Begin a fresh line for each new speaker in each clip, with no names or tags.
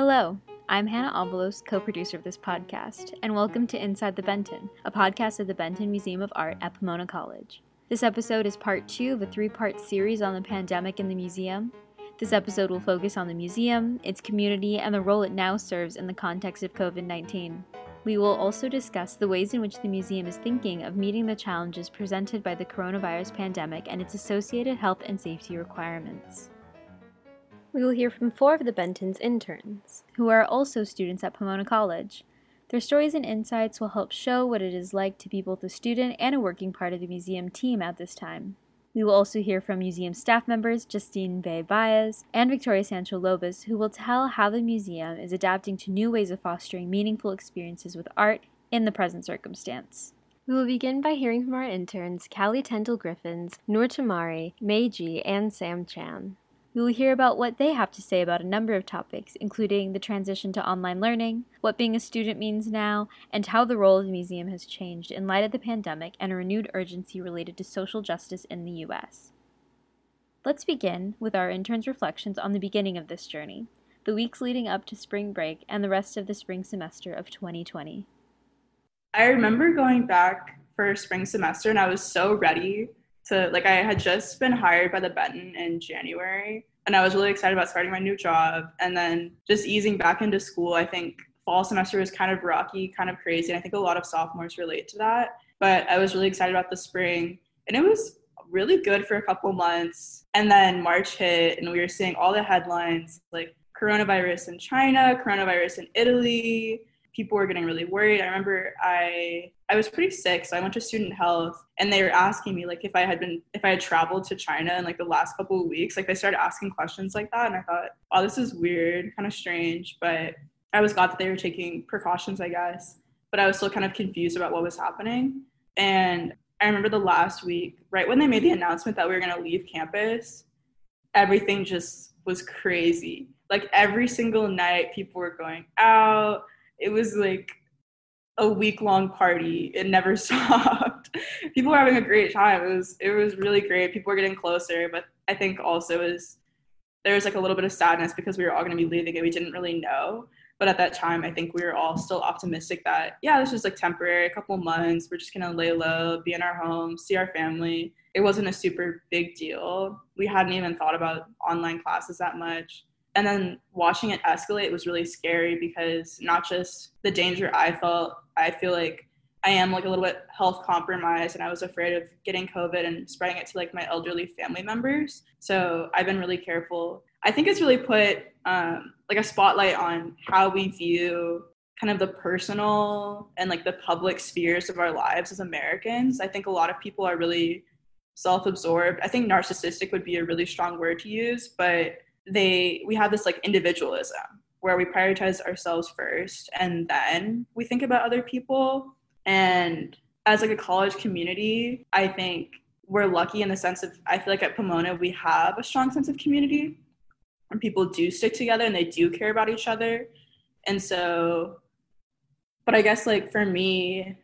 Hello, I'm Hannah Avalos, co producer of this podcast, and welcome to Inside the Benton, a podcast of the Benton Museum of Art at Pomona College. This episode is part two of a three part series on the pandemic in the museum. This episode will focus on the museum, its community, and the role it now serves in the context of COVID 19. We will also discuss the ways in which the museum is thinking of meeting the challenges presented by the coronavirus pandemic and its associated health and safety requirements. We will hear from four of the Benton's interns, who are also students at Pomona College. Their stories and insights will help show what it is like to be both a student and a working part of the museum team at this time. We will also hear from museum staff members Justine Bay Baez and Victoria Sancho Lobis, who will tell how the museum is adapting to new ways of fostering meaningful experiences with art in the present circumstance. We will begin by hearing from our interns Callie Tendall Griffins, Noor Tamari, Meiji, and Sam Chan. We will hear about what they have to say about a number of topics, including the transition to online learning, what being a student means now, and how the role of the museum has changed in light of the pandemic and a renewed urgency related to social justice in the U.S. Let's begin with our intern's reflections on the beginning of this journey, the weeks leading up to spring break, and the rest of the spring semester of 2020.
I remember going back for spring semester and I was so ready to like I had just been hired by the Benton in January and I was really excited about starting my new job and then just easing back into school. I think fall semester was kind of rocky, kind of crazy. And I think a lot of sophomores relate to that. But I was really excited about the spring and it was really good for a couple months. And then March hit and we were seeing all the headlines like coronavirus in China, coronavirus in Italy, people were getting really worried. I remember I I was pretty sick, so I went to student health and they were asking me like if I had been if I had traveled to China in like the last couple of weeks. Like they started asking questions like that and I thought, wow, this is weird, kind of strange, but I was glad that they were taking precautions, I guess. But I was still kind of confused about what was happening. And I remember the last week, right when they made the announcement that we were gonna leave campus, everything just was crazy. Like every single night people were going out it was like a week long party. It never stopped. People were having a great time. It was it was really great. People were getting closer, but I think also is there was like a little bit of sadness because we were all going to be leaving and we didn't really know. But at that time, I think we were all still optimistic that yeah, this was like temporary, a couple months. We're just gonna lay low, be in our home, see our family. It wasn't a super big deal. We hadn't even thought about online classes that much and then watching it escalate was really scary because not just the danger I felt, I feel like I am like a little bit health compromised and I was afraid of getting COVID and spreading it to like my elderly family members. So I've been really careful. I think it's really put um, like a spotlight on how we view kind of the personal and like the public spheres of our lives as Americans. I think a lot of people are really self absorbed. I think narcissistic would be a really strong word to use, but they we have this like individualism where we prioritize ourselves first and then we think about other people. And as like a college community i think we're lucky in the sense of i feel like at pomona we have a strong sense of community and people do stick together and they do care about each other. And so but i guess like for me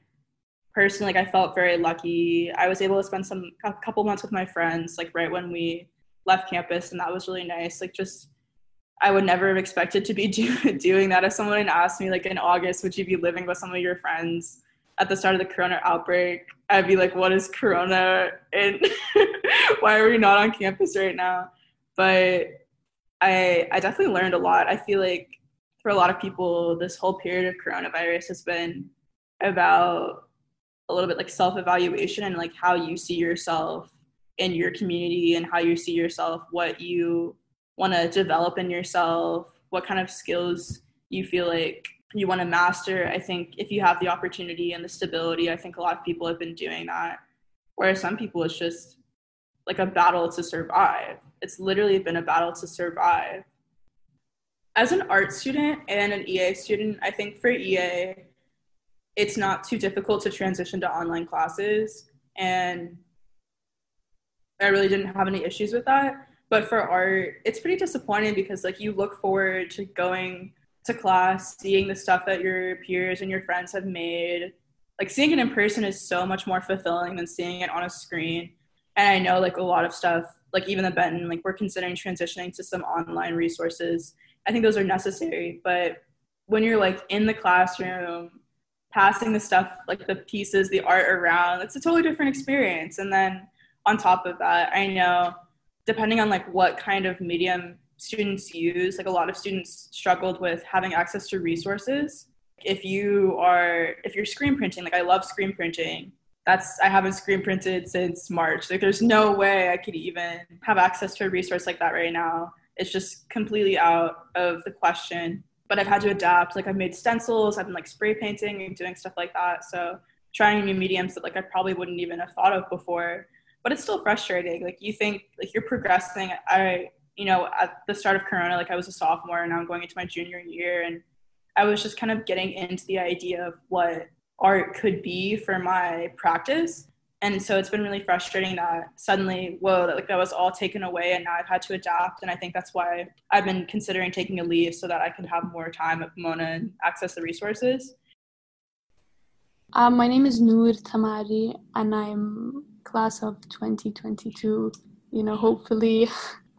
personally like i felt very lucky. I was able to spend some a couple months with my friends like right when we left campus and that was really nice. Like just i would never have expected to be do- doing that. If someone had asked me like in august would you be living with some of your friends at the start of the corona outbreak? I'd be like what is corona? And why are we not on campus right now? But i i definitely learned a lot. I feel like for a lot of people this whole period of coronavirus has been about a little bit like self-evaluation and like how you see yourself in your community and how you see yourself, what you want to develop in yourself, what kind of skills you feel like you want to master. I think if you have the opportunity and the stability, I think a lot of people have been doing that. Whereas some people, it's just like a battle to survive. It's literally been a battle to survive. As an art student and an EA student, I think for EA, it's not too difficult to transition to online classes. And I really didn't have any issues with that. But for art, it's pretty disappointing because like you look forward to going to class, seeing the stuff that your peers and your friends have made. Like seeing it in person is so much more fulfilling than seeing it on a screen. And I know like a lot of stuff, like even the Benton, like we're considering transitioning to some online resources. I think those are necessary, but when you're like in the classroom, passing the stuff, like the pieces, the art around, it's a totally different experience. And then on top of that, I know depending on like what kind of medium students use, like a lot of students struggled with having access to resources. If you are, if you're screen printing, like I love screen printing, that's I haven't screen printed since March. Like there's no way I could even have access to a resource like that right now. It's just completely out of the question. But I've had to adapt. Like I've made stencils, I've been like spray painting and doing stuff like that. So trying new mediums that like I probably wouldn't even have thought of before. But it's still frustrating. Like you think like you're progressing. I you know, at the start of Corona, like I was a sophomore and now I'm going into my junior year and I was just kind of getting into the idea of what art could be for my practice. And so it's been really frustrating that suddenly, whoa, that like that was all taken away and now I've had to adapt. And I think that's why I've been considering taking a leave so that I can have more time at Pomona and access the resources.
Um, my name is Noor Tamari and I'm class of 2022. You know, hopefully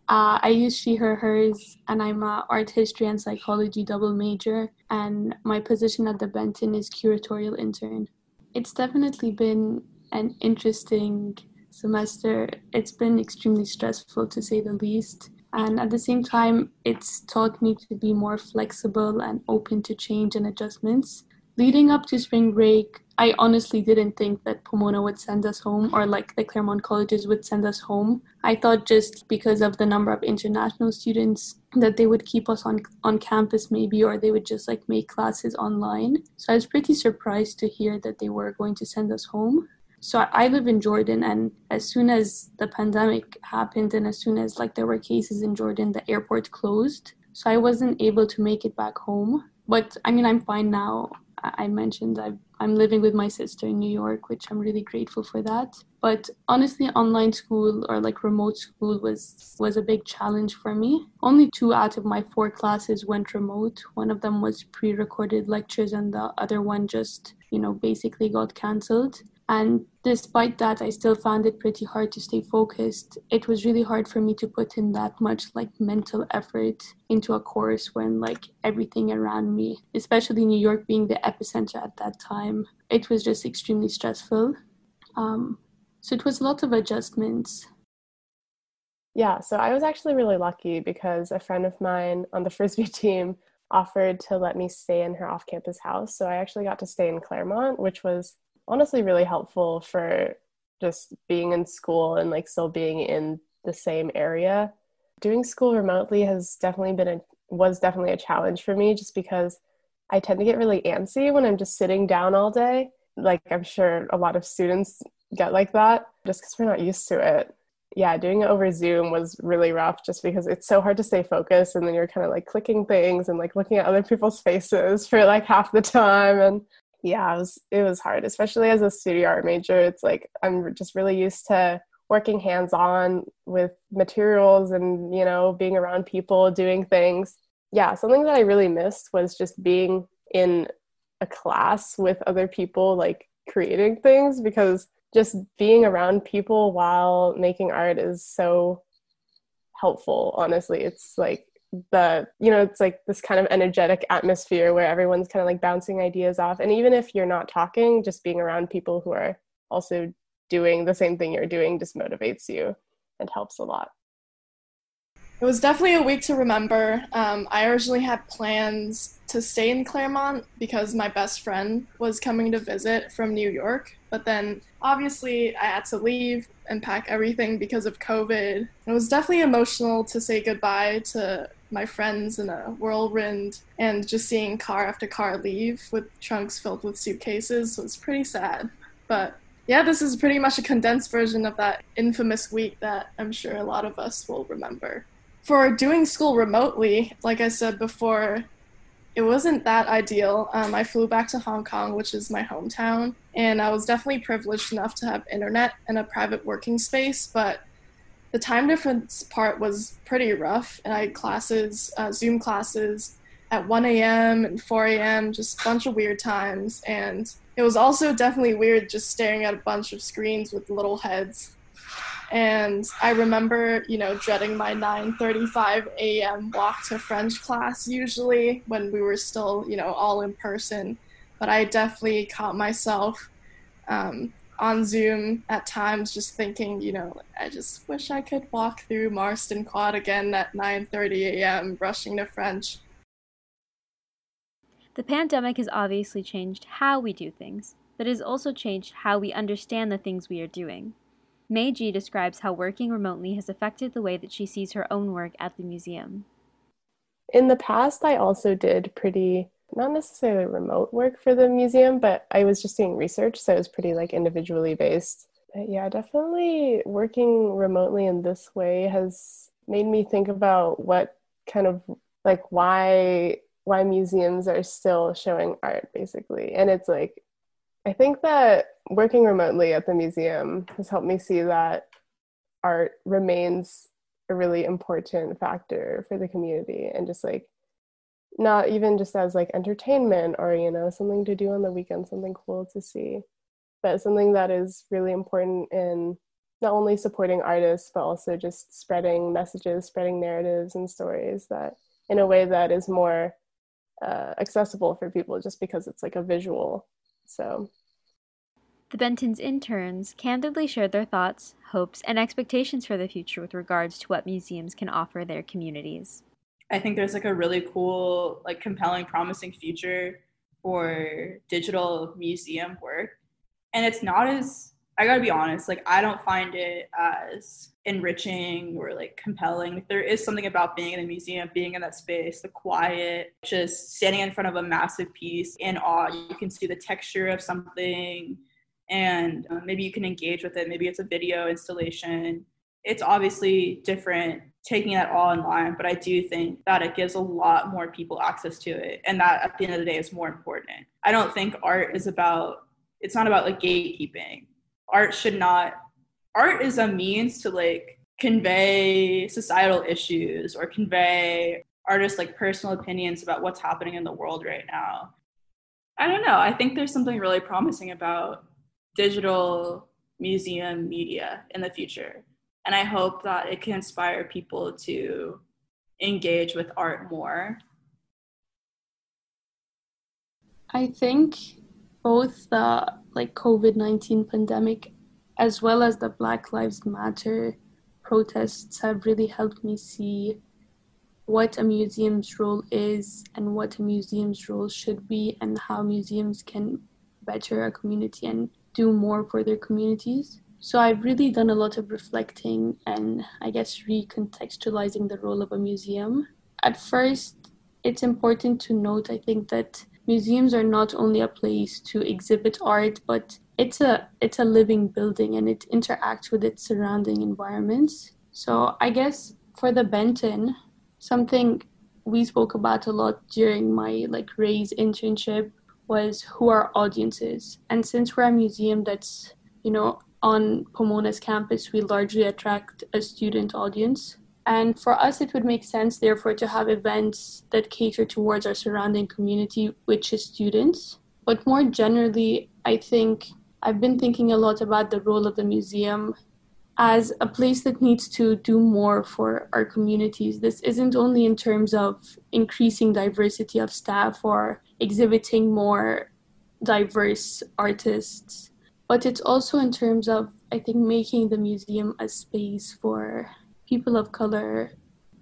Uh, I use she, her, hers, and I'm a art history and psychology double major, and my position at the Benton is curatorial intern. It's definitely been an interesting semester. It's been extremely stressful to say the least. And at the same time, it's taught me to be more flexible and open to change and adjustments. Leading up to spring break, I honestly didn't think that Pomona would send us home or like the Claremont colleges would send us home. I thought just because of the number of international students that they would keep us on on campus maybe or they would just like make classes online. So I was pretty surprised to hear that they were going to send us home. So I live in Jordan and as soon as the pandemic happened and as soon as like there were cases in Jordan the airport closed. So I wasn't able to make it back home. But I mean I'm fine now. I mentioned I've I'm living with my sister in New York, which I'm really grateful for that. But honestly, online school or like remote school was was a big challenge for me. Only two out of my four classes went remote. One of them was pre-recorded lectures, and the other one just you know basically got cancelled. And despite that, I still found it pretty hard to stay focused. It was really hard for me to put in that much like mental effort into a course when like everything around me, especially New York being the epicenter at that time, it was just extremely stressful. Um, so it was a lot of adjustments.
Yeah, so I was actually really lucky because a friend of mine on the frisbee team offered to let me stay in her off campus house. So I actually got to stay in Claremont, which was honestly really helpful for just being in school and like still being in the same area. Doing school remotely has definitely been a was definitely a challenge for me just because I tend to get really antsy when I'm just sitting down all day. Like I'm sure a lot of students get like that just because we're not used to it. Yeah, doing it over Zoom was really rough just because it's so hard to stay focused and then you're kind of like clicking things and like looking at other people's faces for like half the time and yeah it was it was hard especially as a studio art major it's like i'm just really used to working hands on with materials and you know being around people doing things. Yeah something that i really missed was just being in a class with other people like creating things because just being around people while making art is so helpful honestly. It's like the you know it's like this kind of energetic atmosphere where everyone's kind of like bouncing ideas off. And even if you're not talking just being around people who are also doing the same thing you're doing just motivates you and helps a lot.
It was definitely a week to remember. Um, i originally had plans to stay in claremont because my best friend was coming to visit from new york but then obviously i had to leave and pack everything because of covid. It was definitely emotional to say goodbye to my friends in a whirlwind and just seeing car after car leave with trunks filled with suitcases was pretty sad. But yeah, this is pretty much a condensed version of that infamous week that I'm sure a lot of us will remember. For doing school remotely, like I said before, it wasn't that ideal. Um, I flew back to Hong Kong, which is my hometown, and I was definitely privileged enough to have internet and a private working space, but the time difference part was pretty rough, and I had classes, uh, Zoom classes at 1 a.m. and 4 a.m., just a bunch of weird times. And it was also definitely weird just staring at a bunch of screens with little heads. And I remember, you know, dreading my 9:35 a.m. walk to French class usually when we were still, you know, all in person. But I definitely caught myself um, on Zoom at times just thinking, you know, I just wish I could walk through Marston Quad again at 9:30 a.m. rushing to French.
The pandemic has obviously changed how we do things, but it has also changed how we understand the things we are doing. Meiji describes how working remotely has affected the way that she sees her own work at the museum.
In the past, I also did pretty not necessarily remote work for the museum, but I was just doing research, so it was pretty like individually based. But yeah, definitely working remotely in this way has made me think about what kind of like why why museums are still showing art basically. And it's like I think that working remotely at the museum has helped me see that art remains a really important factor for the community and just like not even just as like entertainment or you know something to do on the weekend something cool to see but something that is really important in not only supporting artists but also just spreading messages spreading narratives and stories that in a way that is more uh, accessible for people just because it's like a visual so
the Benton's interns candidly shared their thoughts, hopes, and expectations for the future with regards to what museums can offer their communities.
I think there's like a really cool, like compelling, promising future for digital museum work. And it's not as I gotta be honest, like I don't find it as enriching or like compelling. Like, there is something about being in a museum, being in that space, the quiet, just standing in front of a massive piece in awe. You can see the texture of something, and uh, maybe you can engage with it. Maybe it's a video installation. It's obviously different taking that all in line, but I do think that it gives a lot more people access to it. And that at the end of the day is more important. I don't think art is about, it's not about like gatekeeping. Art should not, art is a means to like convey societal issues or convey artists like personal opinions about what's happening in the world right now. I don't know. I think there's something really promising about digital museum media in the future and I hope that it can inspire people to engage with art more.
I think both the like COVID-19 pandemic as well as the Black Lives Matter protests have really helped me see what a museum's role is and what a museum's role should be and how museums can better a community and do more for their communities. So I've really done a lot of reflecting and I guess recontextualizing the role of a museum. At first, it's important to note, I think, that museums are not only a place to exhibit art, but it's a it's a living building and it interacts with its surrounding environments. So I guess for the Benton, something we spoke about a lot during my like raise internship was who our audiences. And since we're a museum that's, you know, on Pomona's campus, we largely attract a student audience. And for us, it would make sense, therefore, to have events that cater towards our surrounding community, which is students. But more generally, I think I've been thinking a lot about the role of the museum as a place that needs to do more for our communities. This isn't only in terms of increasing diversity of staff or exhibiting more diverse artists but it's also in terms of i think making the museum a space for people of color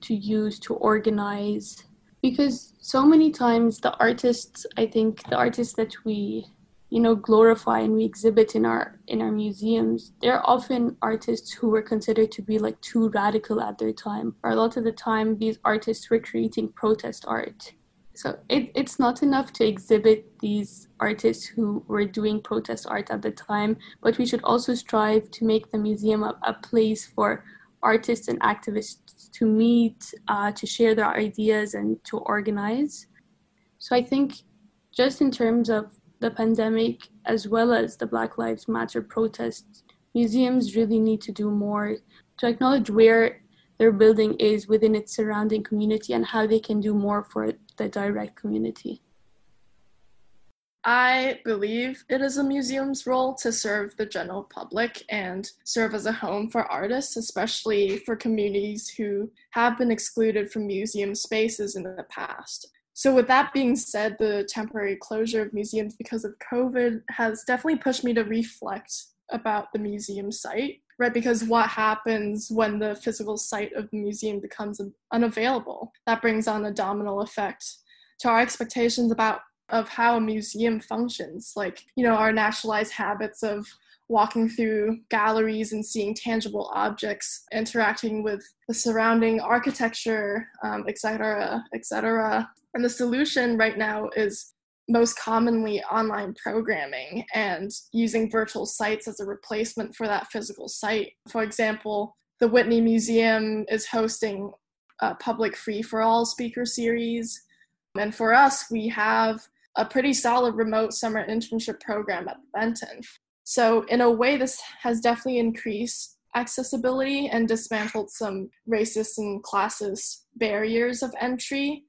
to use to organize. Because so many times the artists i think the artists that we you know glorify and we exhibit in our in our museums they're often artists who were considered to be like too radical at their time. Or a lot of the time these artists were creating protest art so it, it's not enough to exhibit these artists who were doing protest art at the time, but we should also strive to make the museum a, a place for artists and activists to meet, uh, to share their ideas, and to organize. So I think just in terms of the pandemic as well as the Black Lives Matter protests, museums really need to do more to acknowledge where their building is within its surrounding community and how they can do more for the direct community.
I believe it is a museum's role to serve the general public and serve as a home for artists, especially for communities who have been excluded from museum spaces in the past. So, with that being said, the temporary closure of museums because of COVID has definitely pushed me to reflect about the museum site, right? Because what happens when the physical site of the museum becomes unavailable? That brings on a domino effect to our expectations about of how a museum functions like you know our nationalized habits of walking through galleries and seeing tangible objects interacting with the surrounding architecture um, etc etc and the solution right now is most commonly online programming and using virtual sites as a replacement for that physical site for example the whitney museum is hosting a public free for all speaker series and for us we have a pretty solid remote summer internship program at Benton. So, in a way, this has definitely increased accessibility and dismantled some racist and classist barriers of entry.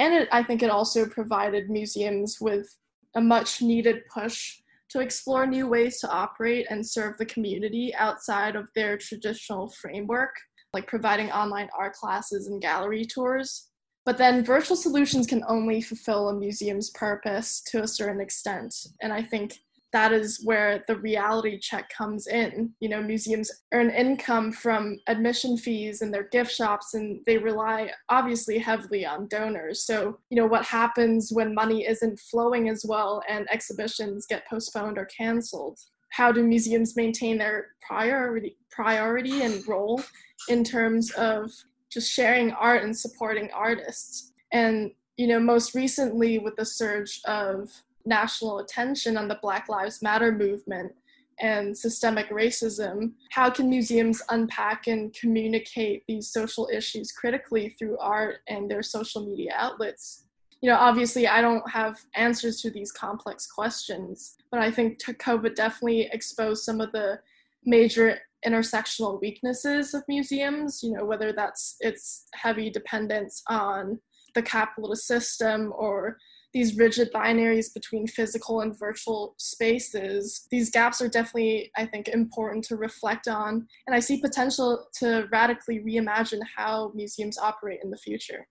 And it, I think it also provided museums with a much needed push to explore new ways to operate and serve the community outside of their traditional framework, like providing online art classes and gallery tours. But then virtual solutions can only fulfill a museum's purpose to a certain extent. And I think that is where the reality check comes in. You know, museums earn income from admission fees and their gift shops, and they rely obviously heavily on donors. So, you know, what happens when money isn't flowing as well and exhibitions get postponed or canceled? How do museums maintain their priority, priority and role in terms of just sharing art and supporting artists. And, you know, most recently with the surge of national attention on the Black Lives Matter movement and systemic racism, how can museums unpack and communicate these social issues critically through art and their social media outlets? You know, obviously, I don't have answers to these complex questions, but I think COVID definitely exposed some of the major intersectional weaknesses of museums, you know, whether that's its heavy dependence on the capitalist system or these rigid binaries between physical and virtual spaces. These gaps are definitely, I think, important to reflect on. And I see potential to radically reimagine how museums operate in the future.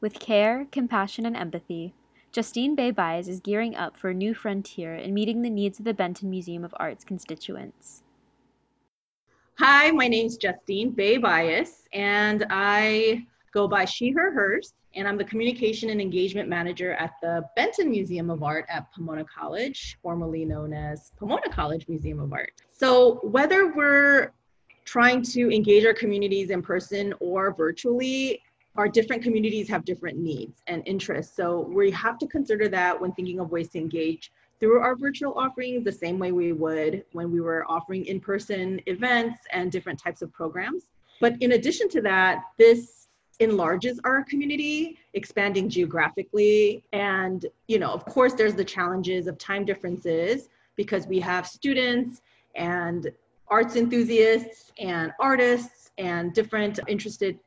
With care, compassion, and empathy, Justine Bay Baez is gearing up for a new frontier in meeting the needs of the Benton Museum of Art's constituents.
Hi, my name is Justine Bay Baez, and I go by she, her, hers, and I'm the communication and engagement manager at the Benton Museum of Art at Pomona College, formerly known as Pomona College Museum of Art. So, whether we're trying to engage our communities in person or virtually, our different communities have different needs and interests. So, we have to consider that when thinking of ways to engage through our virtual offerings the same way we would when we were offering in-person events and different types of programs. But in addition to that, this enlarges our community, expanding geographically. And, you know, of course, there's the challenges of time differences because we have students and arts enthusiasts and artists and different interested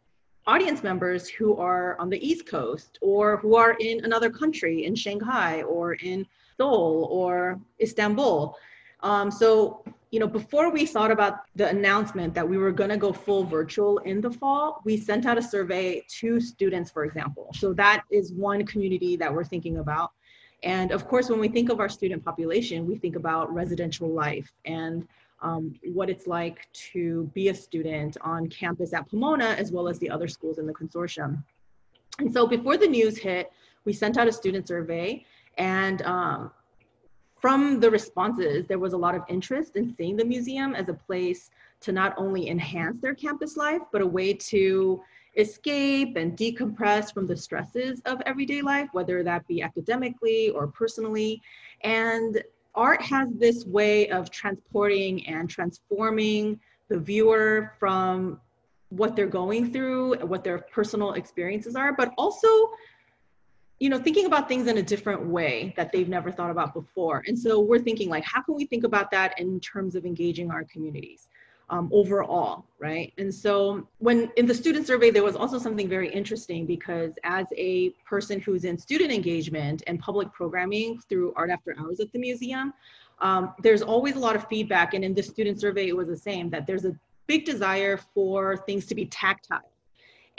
audience members who are on the East Coast or who are in another country, in Shanghai or in Seoul or Istanbul. Um, so, you know, before we thought about the announcement that we were going to go full virtual in the fall, we sent out a survey to students, for example. So that is one community that we're thinking about. And of course, when we think of our student population, we think about residential life and um, what it's like to be a student on campus at Pomona, as well as the other schools in the consortium. And so before the news hit, we sent out a student survey and um, from the responses, there was a lot of interest in seeing the museum as a place to not only enhance their campus life, but a way to escape and decompress from the stresses of everyday life, whether that be academically or personally. And art has this way of transporting and transforming the viewer from what they're going through, what their personal experiences are, but also you know thinking about things in a different way that they've never thought about before and so we're thinking like how can we think about that in terms of engaging our communities um, overall, right? And so, when in the student survey, there was also something very interesting because as a person who's in student engagement and public programming through Art After Hours at the museum, um, there's always a lot of feedback. And in the student survey, it was the same that there's a big desire for things to be tactile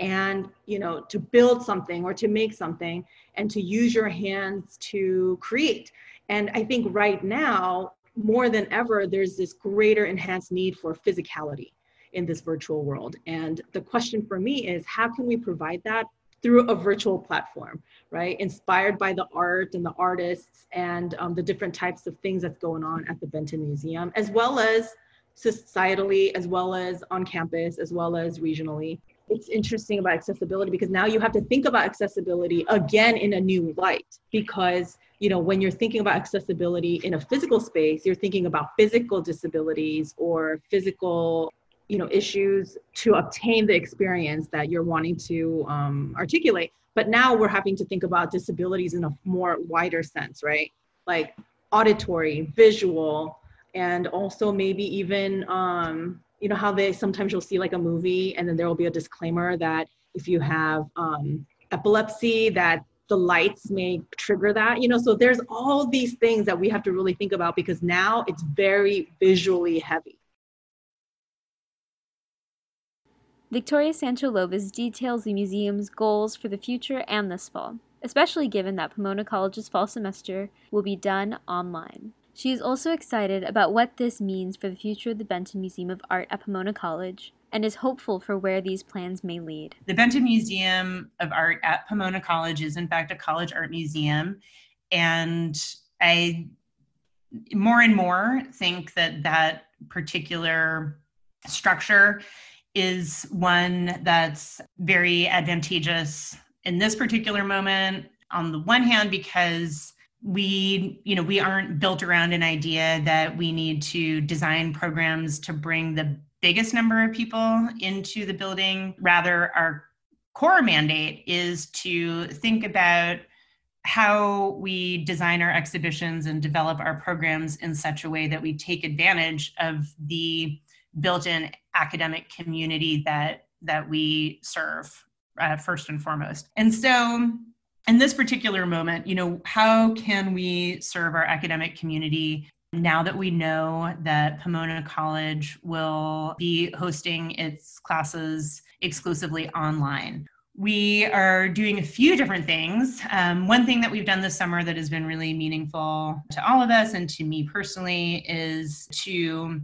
and you know to build something or to make something and to use your hands to create and i think right now more than ever, there's this greater enhanced need for physicality in this virtual world. And the question for me is how can we provide that through a virtual platform, right? Inspired by the art and the artists and um, the different types of things that's going on at the Benton Museum, as well as societally, as well as on campus, as well as regionally. It's interesting about accessibility because now you have to think about accessibility again in a new light because you know when you're thinking about accessibility in a physical space you're thinking about physical disabilities or physical you know issues to obtain the experience that you're wanting to um, articulate. But now we're having to think about disabilities in a more wider sense right? Like auditory visual and also maybe even um, you know how they sometimes you'll see like a movie and then there will be a disclaimer that if you have um, epilepsy that the lights may trigger that you know so there's all these things that we have to really think about because now it's very visually heavy
Victoria Sancho Lobis details the museum's goals for the future and this fall, especially given that Pomona College's fall semester will be done online. She is also excited about what this means for the future of the Benton Museum of Art at Pomona College and is hopeful for where these plans may lead.
The Benton Museum of Art at Pomona College is, in fact, a college art museum. And I more and more think that that particular structure is one that's very advantageous in this particular moment on the one hand because we you know we aren't built around an idea that we need to design programs to bring the biggest number of people into the building. Rather, our core mandate is to think about how we design our exhibitions and develop our programs in such a way that we take advantage of the built-in academic community that that we serve uh, first and foremost and so in this particular moment you know how can we serve our academic community now that we know that Pomona College will be hosting its classes exclusively online, we are doing a few different things. Um, one thing that we've done this summer that has been really meaningful to all of us and to me personally is to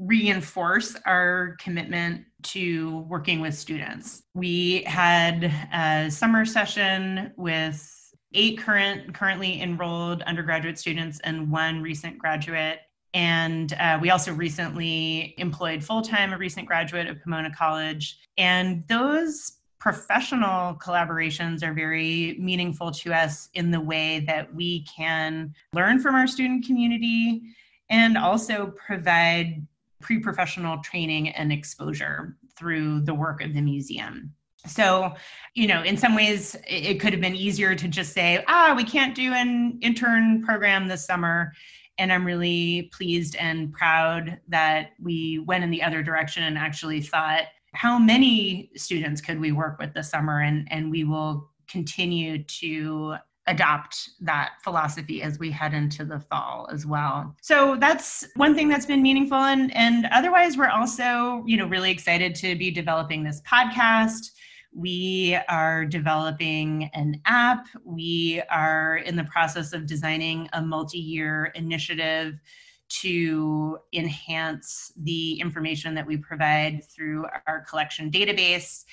reinforce our commitment to working with students. We had a summer session with eight current currently enrolled undergraduate students and one recent graduate and uh, we also recently employed full time a recent graduate of Pomona College. And those professional collaborations are very meaningful to us in the way that we can learn from our student community and also provide pre professional training and exposure through the work of the museum. So, you know, in some ways, it could have been easier to just say, ah, we can't do an intern program this summer. And I'm really pleased and proud that we went in the other direction and actually thought, how many students could we work with this summer? And, and we will continue to adopt that philosophy as we head into the fall as well. So that's one thing that's been meaningful and and otherwise we're also, you know, really excited to be developing this podcast we are developing an app. We are in the process of designing a multi year initiative to enhance the information that we provide through our collection database.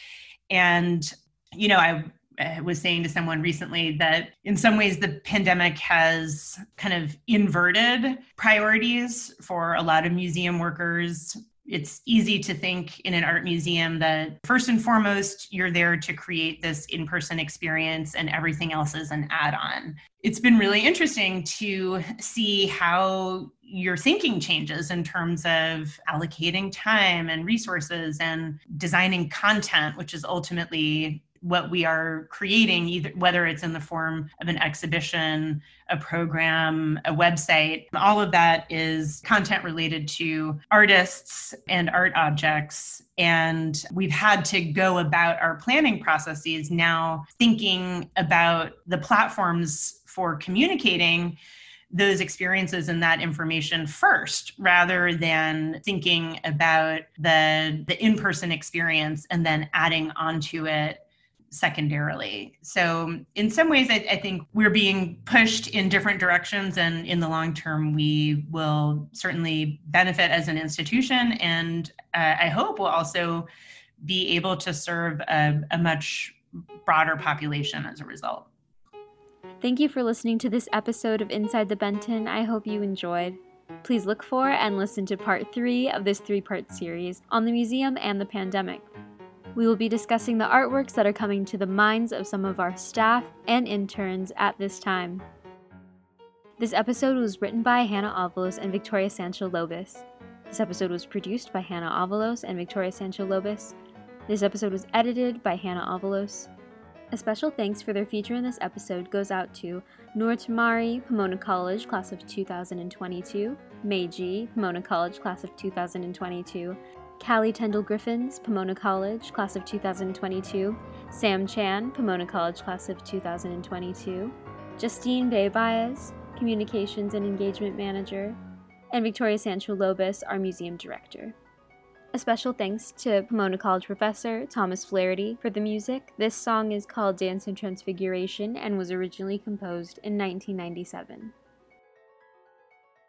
And, you know, I Uh, was saying to someone recently that in some ways the pandemic has kind of inverted priorities for a lot of museum workers it's easy to think in an art museum that first and foremost, you're there to create this in person experience and everything else is an add on. It's been really interesting to see how your thinking changes in terms of allocating time and resources and designing content, which is ultimately what we are creating, either whether it's in the form of an exhibition, a program, a website, all of that is content related to artists and art objects. And we've had to go about our planning processes now thinking about the platforms for communicating those experiences and that information first rather than thinking about the the in-person experience and then adding onto it secondarily. So, in some ways, I, I, think we're being pushed in different directions, and in the long term, we will certainly benefit as an institution. And uh, I hope we'll also be able to serve a, a much broader population as a result.
Thank you for listening to this episode of Inside the Benton. I hope you enjoyed. Please look for and listen to part three of this three part series on the museum and the pandemic. We will be discussing the artworks that are coming to the minds of some of our staff and interns at this time. This episode was written by Hannah Avalos and Victoria Sancho Lobis. This episode was produced by Hannah Avalos and Victoria Sancho Lobis. This episode was edited by Hannah Avalos. A special thanks for their feature in this episode goes out to Noor Tamari, Pomona College, class of 2022, Meiji, Pomona College, class of 2022, Callie Tendall Griffins, Pomona College, class of 2022, Sam Chan, Pomona College, class of 2022, Justine Bay Baez, Communications and Engagement Manager, and Victoria Sancho Lobis, our Museum Director. A special thanks to Pomona College professor Thomas Flaherty for the music. This song is called Dance and Transfiguration and was originally composed in 1997.